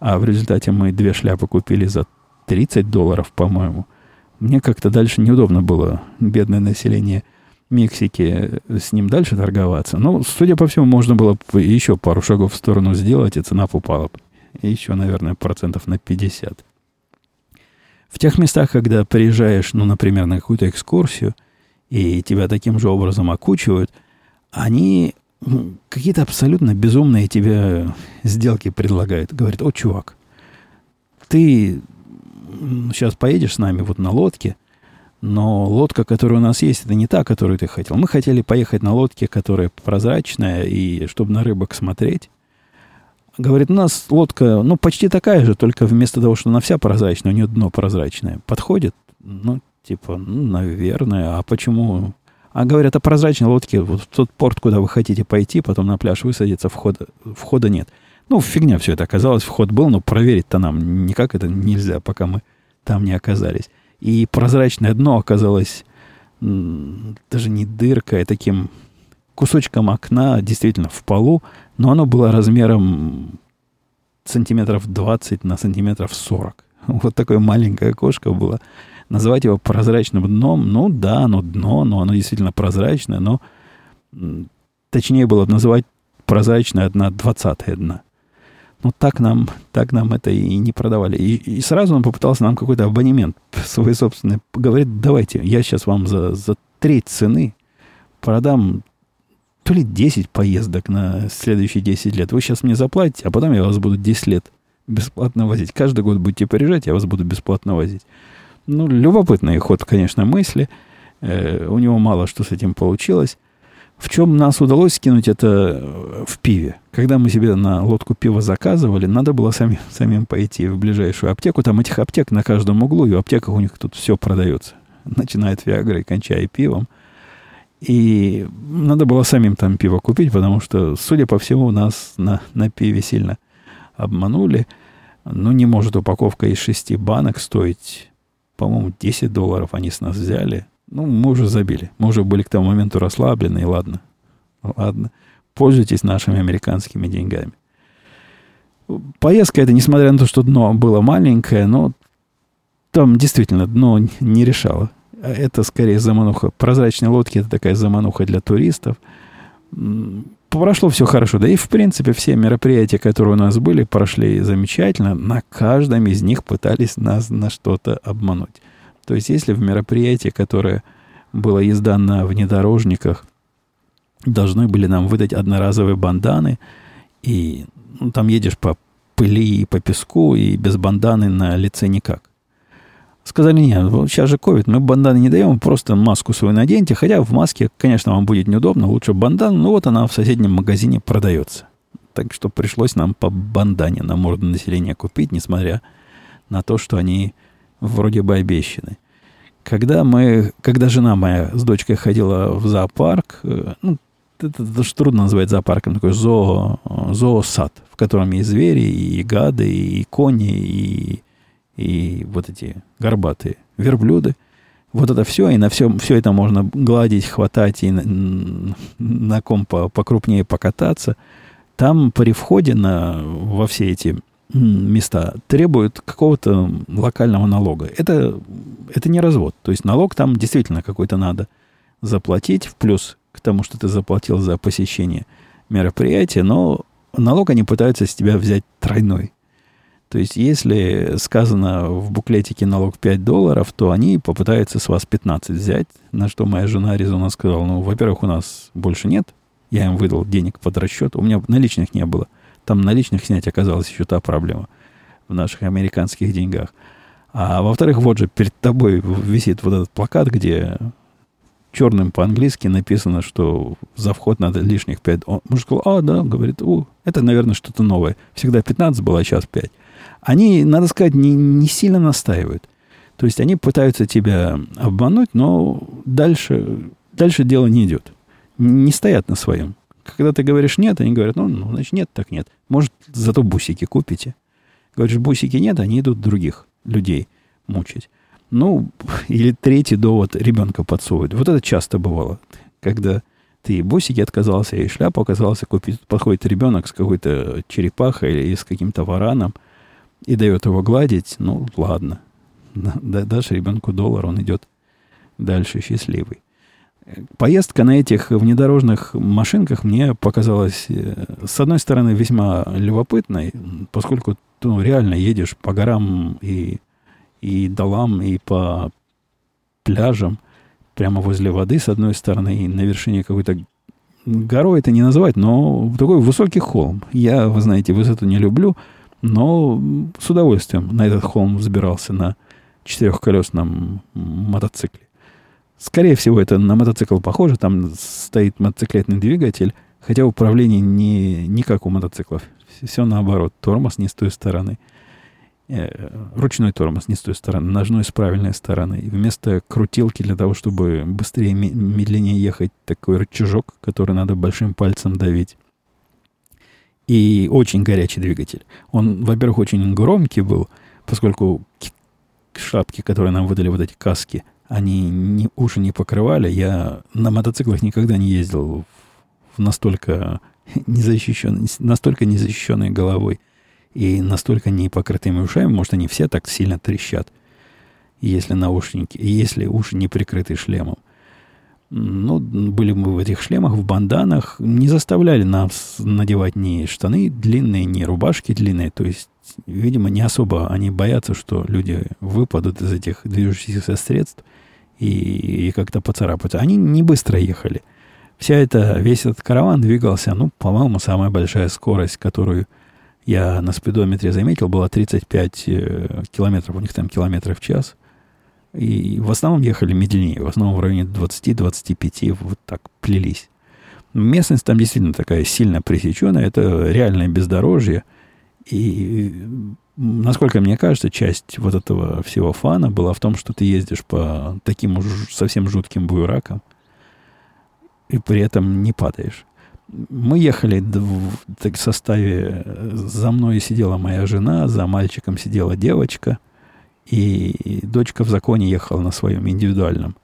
А в результате мы две шляпы купили за 30 долларов, по-моему. Мне как-то дальше неудобно было, бедное население Мексики, с ним дальше торговаться. Но, судя по всему, можно было еще пару шагов в сторону сделать, и цена упала. Еще, наверное, процентов на 50. В тех местах, когда приезжаешь, ну, например, на какую-то экскурсию, и тебя таким же образом окучивают, они ну, какие-то абсолютно безумные тебе сделки предлагают. Говорят, о, чувак, ты сейчас поедешь с нами вот на лодке, но лодка, которая у нас есть, это не та, которую ты хотел. Мы хотели поехать на лодке, которая прозрачная, и чтобы на рыбок смотреть. Говорит, у нас лодка, ну, почти такая же, только вместо того, что она вся прозрачная, у нее дно прозрачное. Подходит? Ну, типа, ну, наверное. А почему? А говорят, о прозрачной лодке, вот в тот порт, куда вы хотите пойти, потом на пляж высадиться, входа, входа нет. Ну, фигня все это оказалось. Вход был, но проверить-то нам никак это нельзя, пока мы там не оказались. И прозрачное дно оказалось даже не дыркой, а таким кусочком окна, действительно, в полу, но оно было размером сантиметров 20 на сантиметров 40. [LAUGHS] Вот такое маленькое окошко было. Называть его прозрачным дном, ну да, оно дно, но оно действительно прозрачное, но точнее было бы называть прозрачное одна двадцатая дна. Но так нам, так нам это и не продавали. И, и сразу он попытался нам какой-то абонемент свой собственный. Говорит, давайте, я сейчас вам за, за треть цены продам то ли 10 поездок на следующие 10 лет. Вы сейчас мне заплатите, а потом я вас буду 10 лет бесплатно возить. Каждый год будете приезжать, я вас буду бесплатно возить. Ну, любопытный ход, конечно, мысли. Э, у него мало что с этим получилось. В чем нас удалось скинуть это э, в пиве. Когда мы себе на лодку пива заказывали, надо было самим, [LAUGHS] самим пойти в ближайшую аптеку. Там этих аптек на каждом углу, и в аптеках у них тут все продается. Начиная от Виагры и кончая пивом. И надо было самим там пиво купить, потому что, судя по всему, нас на, на пиве сильно обманули. Ну, не может упаковка из шести банок стоить, по-моему, 10 долларов они с нас взяли. Ну, мы уже забили. Мы уже были к тому моменту расслаблены, и ладно. Ладно. Пользуйтесь нашими американскими деньгами. Поездка это, несмотря на то, что дно было маленькое, но там действительно дно не решало. Это скорее замануха. Прозрачные лодки это такая замануха для туристов. Прошло все хорошо. Да и, в принципе, все мероприятия, которые у нас были, прошли замечательно. На каждом из них пытались нас на что-то обмануть. То есть, если в мероприятии, которое было езда на внедорожниках, должны были нам выдать одноразовые банданы, и ну, там едешь по пыли и по песку, и без банданы на лице никак. Сказали, нет, вот сейчас же ковид, мы банданы не даем, просто маску свою наденьте, хотя в маске, конечно, вам будет неудобно, лучше бандан, но вот она в соседнем магазине продается. Так что пришлось нам по бандане на морду населения купить, несмотря на то, что они вроде бы обещаны. Когда мы, когда жена моя с дочкой ходила в зоопарк, э, ну, это даже трудно назвать зоопарком, такой зоо, зоосад, в котором есть звери, и гады, и кони, и, и вот эти горбатые верблюды. Вот это все, и на все, все это можно гладить, хватать и на, на ком покрупнее покататься. Там при входе на, во все эти места требуют какого-то локального налога. Это, это не развод. То есть налог там действительно какой-то надо заплатить, в плюс к тому, что ты заплатил за посещение мероприятия, но налог они пытаются с тебя взять тройной. То есть, если сказано в буклетике налог 5 долларов, то они попытаются с вас 15 взять, на что моя жена резонно сказала, ну, во-первых, у нас больше нет, я им выдал денег под расчет, у меня наличных не было – там наличных снять оказалась еще та проблема в наших американских деньгах. А во-вторых, вот же перед тобой висит вот этот плакат, где черным по-английски написано, что за вход надо лишних 5. Он, мужик сказал, а, да, говорит, у, это, наверное, что-то новое. Всегда 15 было, а сейчас 5. Они, надо сказать, не, не сильно настаивают. То есть они пытаются тебя обмануть, но дальше, дальше дело не идет. Не стоят на своем. Когда ты говоришь нет, они говорят, ну, ну, значит, нет, так нет. Может, зато бусики купите. Говоришь, бусики нет, они идут других людей мучить. Ну, или третий довод ребенка подсовывают. Вот это часто бывало. Когда ты и бусики отказался, и шляпу оказался купить. Подходит ребенок с какой-то черепахой или с каким-то вараном и дает его гладить. Ну, ладно. [LAUGHS] Дашь ребенку доллар, он идет дальше счастливый. Поездка на этих внедорожных машинках мне показалась, э, с одной стороны, весьма любопытной, поскольку ты ну, реально едешь по горам и, и долам, и по пляжам, прямо возле воды, с одной стороны, и на вершине какой-то горой это не называть, но такой высокий холм. Я, вы знаете, высоту не люблю, но с удовольствием на этот холм взбирался на четырехколесном мотоцикле. Скорее всего, это на мотоцикл похоже. Там стоит мотоциклетный двигатель, хотя управление не, не как у мотоциклов. Все наоборот. Тормоз не с той стороны. Э, ручной тормоз не с той стороны. Ножной с правильной стороны. И вместо крутилки для того, чтобы быстрее, медленнее ехать, такой рычажок, который надо большим пальцем давить. И очень горячий двигатель. Он, во-первых, очень громкий был, поскольку шапки, которые нам выдали, вот эти каски, они не, уши не покрывали. Я на мотоциклах никогда не ездил в настолько незащищенной, настолько незащищенной головой и настолько не покрытыми ушами. Может, они все так сильно трещат, если наушники, если уши не прикрыты шлемом. Ну, были мы в этих шлемах, в банданах, не заставляли нас надевать ни штаны длинные, ни рубашки длинные. То есть, видимо, не особо они боятся, что люди выпадут из этих движущихся средств и, и как-то поцарапаются. Они не быстро ехали. Вся эта, весь этот караван двигался, ну, по-моему, самая большая скорость, которую я на спидометре заметил, была 35 э, километров, у них там километров в час. И в основном ехали медленнее, в основном в районе 20-25 вот так плелись. Местность там действительно такая сильно пресеченная, это реальное бездорожье. И, насколько мне кажется, часть вот этого всего фана была в том, что ты ездишь по таким уж совсем жутким буеракам и при этом не падаешь. Мы ехали в составе, за мной сидела моя жена, за мальчиком сидела девочка – и дочка в законе ехала на своем индивидуальном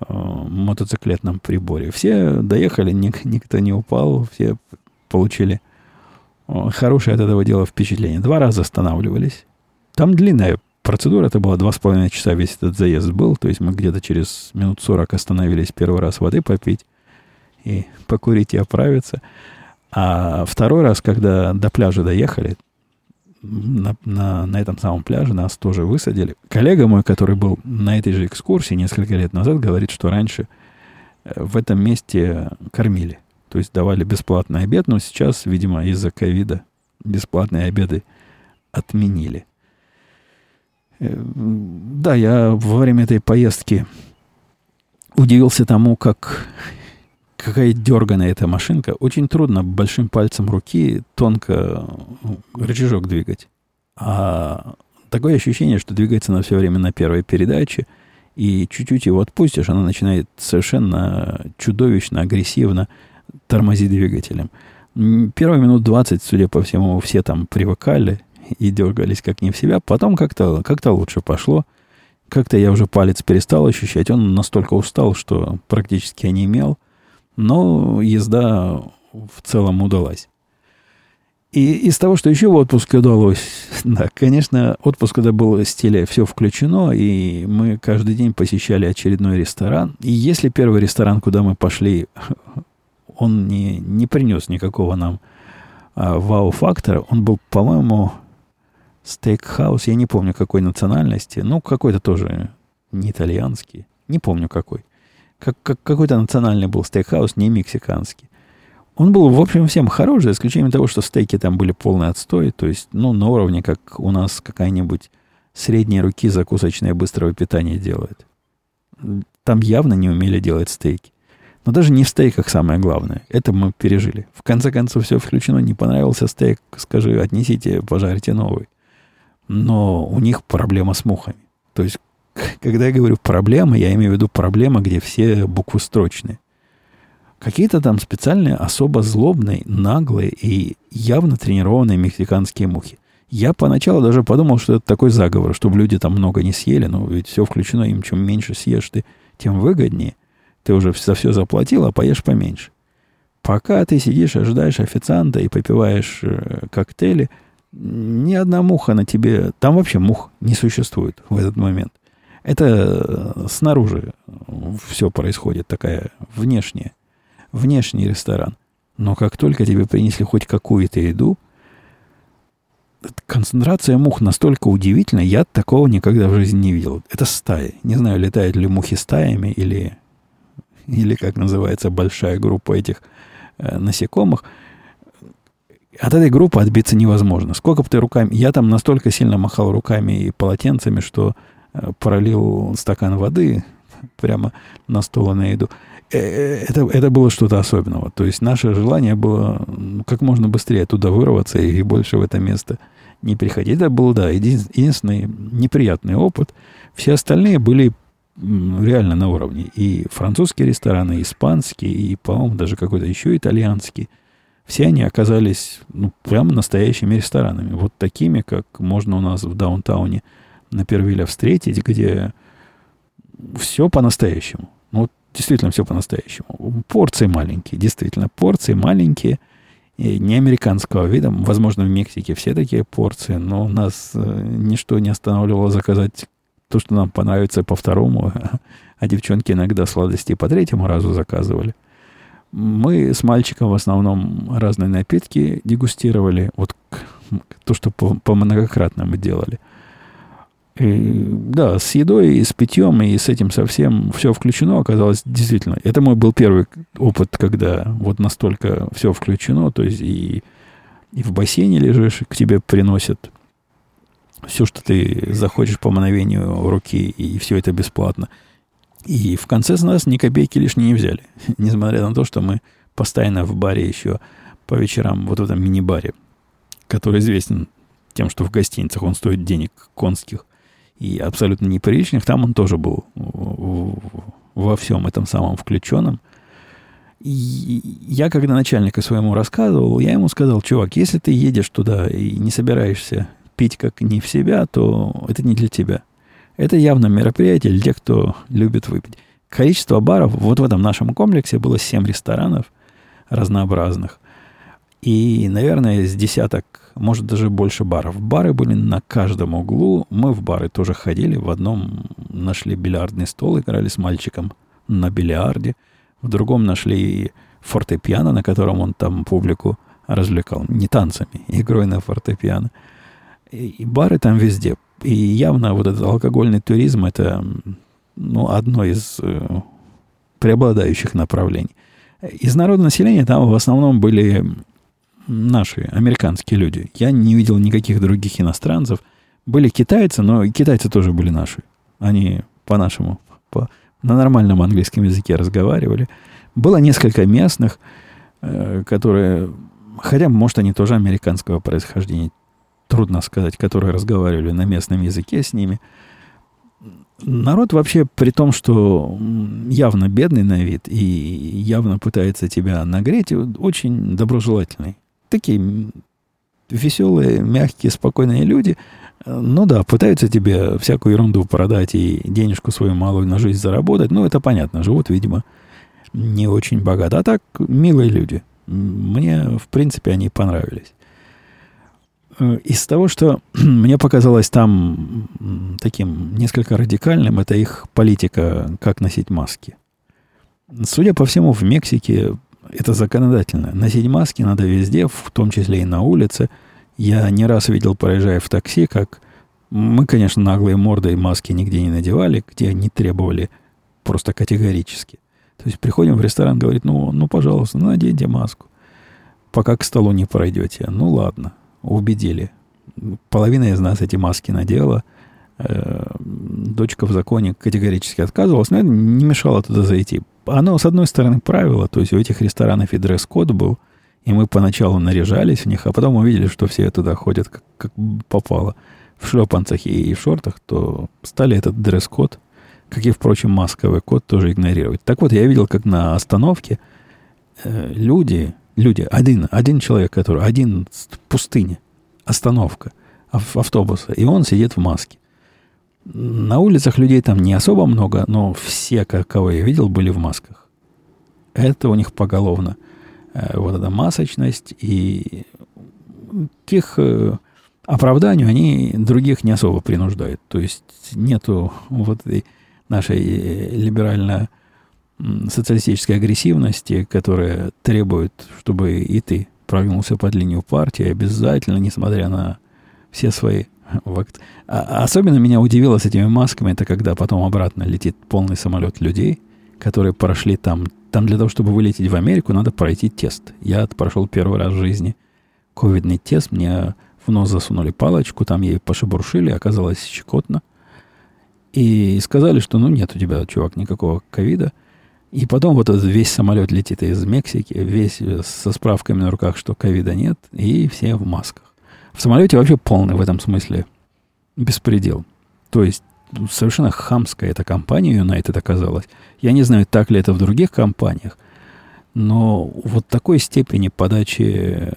э, мотоциклетном приборе. Все доехали, ник, никто не упал, все получили э, хорошее от этого дела впечатление. Два раза останавливались. Там длинная процедура, это было два с половиной часа весь этот заезд был, то есть мы где-то через минут сорок остановились первый раз воды попить и покурить и оправиться. А второй раз, когда до пляжа доехали, на, на, на этом самом пляже нас тоже высадили. Коллега мой, который был на этой же экскурсии несколько лет назад, говорит, что раньше э, в этом месте кормили. То есть давали бесплатный обед, но сейчас, видимо, из-за ковида бесплатные обеды отменили. Э, да, я во время этой поездки удивился тому, как какая дерганая эта машинка. Очень трудно большим пальцем руки тонко ну, рычажок двигать. А такое ощущение, что двигается она все время на первой передаче, и чуть-чуть его отпустишь, она начинает совершенно чудовищно, агрессивно тормозить двигателем. Первые минут 20, судя по всему, все там привыкали и дергались как не в себя. Потом как-то как лучше пошло. Как-то я уже палец перестал ощущать. Он настолько устал, что практически не имел. Но езда в целом удалась. И из того, что еще в отпуске удалось, [LAUGHS] да, конечно, отпуск это был в стиле все включено, и мы каждый день посещали очередной ресторан. И если первый ресторан, куда мы пошли, [LAUGHS] он не, не принес никакого нам а, вау-фактора, он был, по-моему, стейкхаус, я не помню какой национальности, ну, какой-то тоже не итальянский, не помню какой как, как какой-то национальный был стейкхаус, не мексиканский. Он был, в общем, всем хороший, за исключением того, что стейки там были полный отстой, то есть, ну, на уровне, как у нас какая-нибудь средней руки закусочное быстрого питания делает. Там явно не умели делать стейки. Но даже не в стейках самое главное. Это мы пережили. В конце концов, все включено. Не понравился стейк, скажи, отнесите, пожарите новый. Но у них проблема с мухами. То есть когда я говорю проблема, я имею в виду проблема, где все буквы строчные. Какие-то там специальные, особо злобные, наглые и явно тренированные мексиканские мухи. Я поначалу даже подумал, что это такой заговор, чтобы люди там много не съели, но ведь все включено, им чем меньше съешь ты, тем выгоднее. Ты уже за все заплатил, а поешь поменьше. Пока ты сидишь, ожидаешь официанта и попиваешь э, коктейли, ни одна муха на тебе... Там вообще мух не существует в этот момент. Это э, снаружи все происходит, такая внешняя, внешний ресторан. Но как только тебе принесли хоть какую-то еду, концентрация мух настолько удивительна, я такого никогда в жизни не видел. Это стаи. Не знаю, летают ли мухи стаями или, или как называется, большая группа этих э, насекомых. От этой группы отбиться невозможно. Сколько бы ты руками... Я там настолько сильно махал руками и полотенцами, что пролил стакан воды прямо на стол и на еду. Э, э, это, это было что-то особенного. То есть наше желание было как можно быстрее туда вырваться и больше в это место не приходить. Это был, да, единственный неприятный опыт. Все остальные были реально на уровне. И французские рестораны, и испанские, и, по-моему, даже какой-то еще итальянский. Все они оказались ну, прямо настоящими ресторанами. Вот такими, как можно у нас в даунтауне – на Первиле встретить, где все по-настоящему. Ну, действительно все по-настоящему. Порции маленькие, действительно, порции маленькие, и не американского вида. Возможно, в Мексике все такие порции, но нас э, ничто не останавливало заказать то, что нам понравится по второму [LAUGHS] а девчонки иногда сладости по третьему разу заказывали. Мы с мальчиком в основном разные напитки дегустировали. Вот то, что по, по многократно мы делали. И, да, с едой, и с питьем, и с этим совсем все включено оказалось действительно. Это мой был первый опыт, когда вот настолько все включено, то есть и, и в бассейне лежишь, к тебе приносят все, что ты захочешь по мановению руки, и все это бесплатно. И в конце с нас ни копейки лишние не взяли. [LAUGHS] Несмотря на то, что мы постоянно в баре еще по вечерам, вот в этом мини-баре, который известен тем, что в гостиницах он стоит денег конских и абсолютно неприличных, там он тоже был во всем этом самом включенном. И я, когда начальника своему рассказывал, я ему сказал, чувак, если ты едешь туда и не собираешься пить как не в себя, то это не для тебя. Это явно мероприятие для тех, кто любит выпить. Количество баров вот в этом нашем комплексе было 7 ресторанов разнообразных. И, наверное, с десяток, может, даже больше баров. Бары были на каждом углу. Мы в бары тоже ходили. В одном нашли бильярдный стол, играли с мальчиком на бильярде. В другом нашли фортепиано, на котором он там публику развлекал. Не танцами, игрой на фортепиано. И бары там везде. И явно вот этот алкогольный туризм это ну, одно из э, преобладающих направлений. Из народного населения там в основном были наши, американские люди. Я не видел никаких других иностранцев. Были китайцы, но и китайцы тоже были наши. Они по-нашему, по, на нормальном английском языке разговаривали. Было несколько местных, э, которые, хотя, может, они тоже американского происхождения, трудно сказать, которые разговаривали на местном языке с ними. Народ вообще, при том, что явно бедный на вид и явно пытается тебя нагреть, очень доброжелательный. Такие веселые, мягкие, спокойные люди, ну да, пытаются тебе всякую ерунду продать и денежку свою малую на жизнь заработать. Ну, это понятно, живут, видимо, не очень богато. А так, милые люди. Мне, в принципе, они понравились. Э, из того, что [CLEARS THROAT] мне показалось там таким несколько радикальным, это их политика, как носить маски. Судя по всему, в Мексике это законодательно. Носить маски надо везде, в том числе и на улице. Я не раз видел, проезжая в такси, как мы, конечно, наглые морды и маски нигде не надевали, где они требовали просто категорически. То есть приходим в ресторан, говорит, ну, ну, пожалуйста, наденьте маску, пока к столу не пройдете. Ну, ладно убедили. Половина из нас эти маски надела. Э, дочка в законе категорически отказывалась, но это не мешало туда зайти. Оно, с одной стороны, правило, то есть у этих ресторанов и дресс-код был, и мы поначалу наряжались в них, а потом увидели, что все туда ходят как, как попало в шлепанцах и в шортах, то стали этот дресс-код, как и, впрочем, масковый код, тоже игнорировать. Так вот, я видел, как на остановке э, люди люди, один, один человек, который, один в пустыне, остановка автобуса, и он сидит в маске. На улицах людей там не особо много, но все, кого я видел, были в масках. Это у них поголовно. Э, вот эта масочность и к их э, оправданию они других не особо принуждают. То есть нету вот этой нашей э, либерально социалистической агрессивности, которая требует, чтобы и ты прогнулся под линию партии обязательно, несмотря на все свои... А особенно меня удивило с этими масками, это когда потом обратно летит полный самолет людей, которые прошли там. Там для того, чтобы вылететь в Америку, надо пройти тест. Я прошел первый раз в жизни ковидный тест, мне в нос засунули палочку, там ей пошебуршили, оказалось щекотно. И сказали, что ну нет у тебя, чувак, никакого ковида – и потом вот этот весь самолет летит из Мексики, весь э, со справками на руках, что ковида нет, и все в масках. В самолете вообще полный в этом смысле беспредел. То есть ну, совершенно хамская эта компания United оказалась. Я не знаю, так ли это в других компаниях, но вот такой степени подачи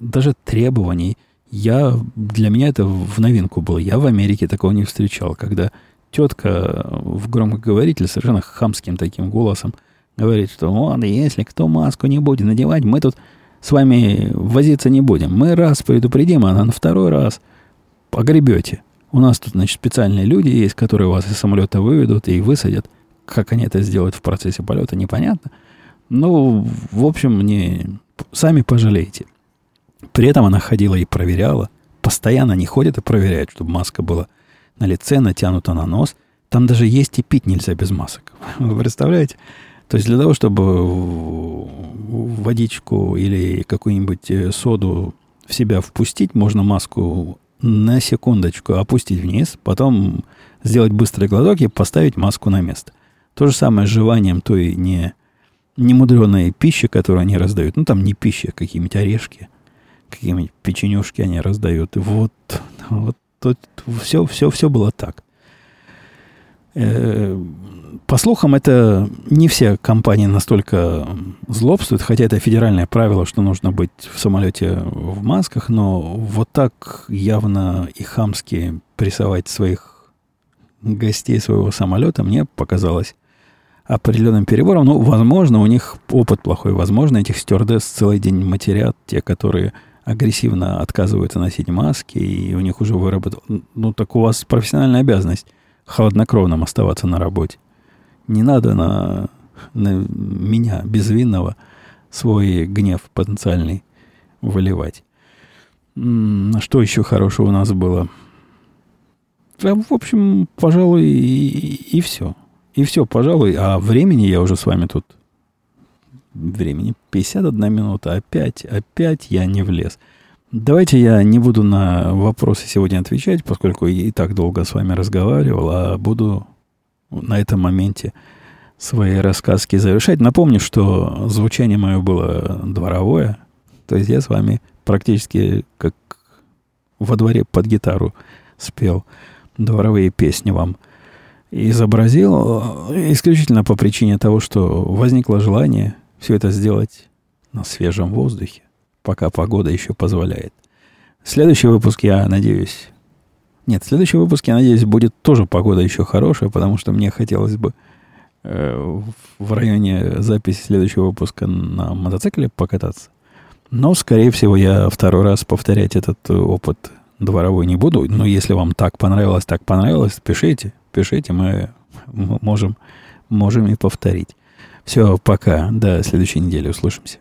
даже требований, я, для меня это в новинку было. Я в Америке такого не встречал, когда тетка в громкоговорителе совершенно хамским таким голосом говорит, что он, если кто маску не будет надевать, мы тут с вами возиться не будем. Мы раз предупредим, а на второй раз погребете. У нас тут, значит, специальные люди есть, которые вас из самолета выведут и высадят как они это сделают в процессе полета, непонятно. Ну, в общем, мне сами пожалеете. При этом она ходила и проверяла. Постоянно не ходит и проверяет, чтобы маска была на лице, натянута на нос. Там даже есть и пить нельзя без масок. [LAUGHS] Вы представляете? То есть для того, чтобы водичку или какую-нибудь э, соду в себя впустить, можно маску на секундочку опустить вниз, потом сделать быстрый глоток и поставить маску на место. То же самое с жеванием той не, немудреной пищи, которую они раздают. Ну, там не пища, а какие-нибудь орешки, какие-нибудь печенюшки они раздают. Вот, вот тут все, все, все было так. Э, по слухам, это не все компании настолько злобствуют, хотя это федеральное правило, что нужно быть в самолете в масках, но вот так явно и хамски прессовать своих гостей своего самолета мне показалось определенным перебором. Ну, возможно, у них опыт плохой. Возможно, этих стюардесс целый день матерят, те, которые агрессивно отказываются носить маски, и у них уже выработал... Ну, так у вас профессиональная обязанность холоднокровным оставаться на работе. Не надо на, на меня, безвинного, свой гнев потенциальный выливать. Что еще хорошего у нас было? В общем, пожалуй, и, и все. И все, пожалуй. А времени я уже с вами тут... Времени 51 минута. Опять, опять я не влез. Давайте я не буду на вопросы сегодня отвечать, поскольку и так долго с вами разговаривал, а буду на этом моменте свои рассказки завершать. Напомню, что звучание мое было дворовое. То есть я с вами практически как во дворе под гитару спел дворовые песни вам изобразил. Исключительно по причине того, что возникло желание все это сделать на свежем воздухе, пока погода еще позволяет. Следующий выпуск, я надеюсь, нет, следующий выпуск, я надеюсь, будет тоже погода еще хорошая, потому что мне хотелось бы э, в районе записи следующего выпуска на мотоцикле покататься. Но, скорее всего, я второй раз повторять этот опыт дворовой не буду. Но если вам так понравилось, так понравилось, пишите, пишите, мы можем, можем и повторить. Все, пока. До следующей недели услышимся.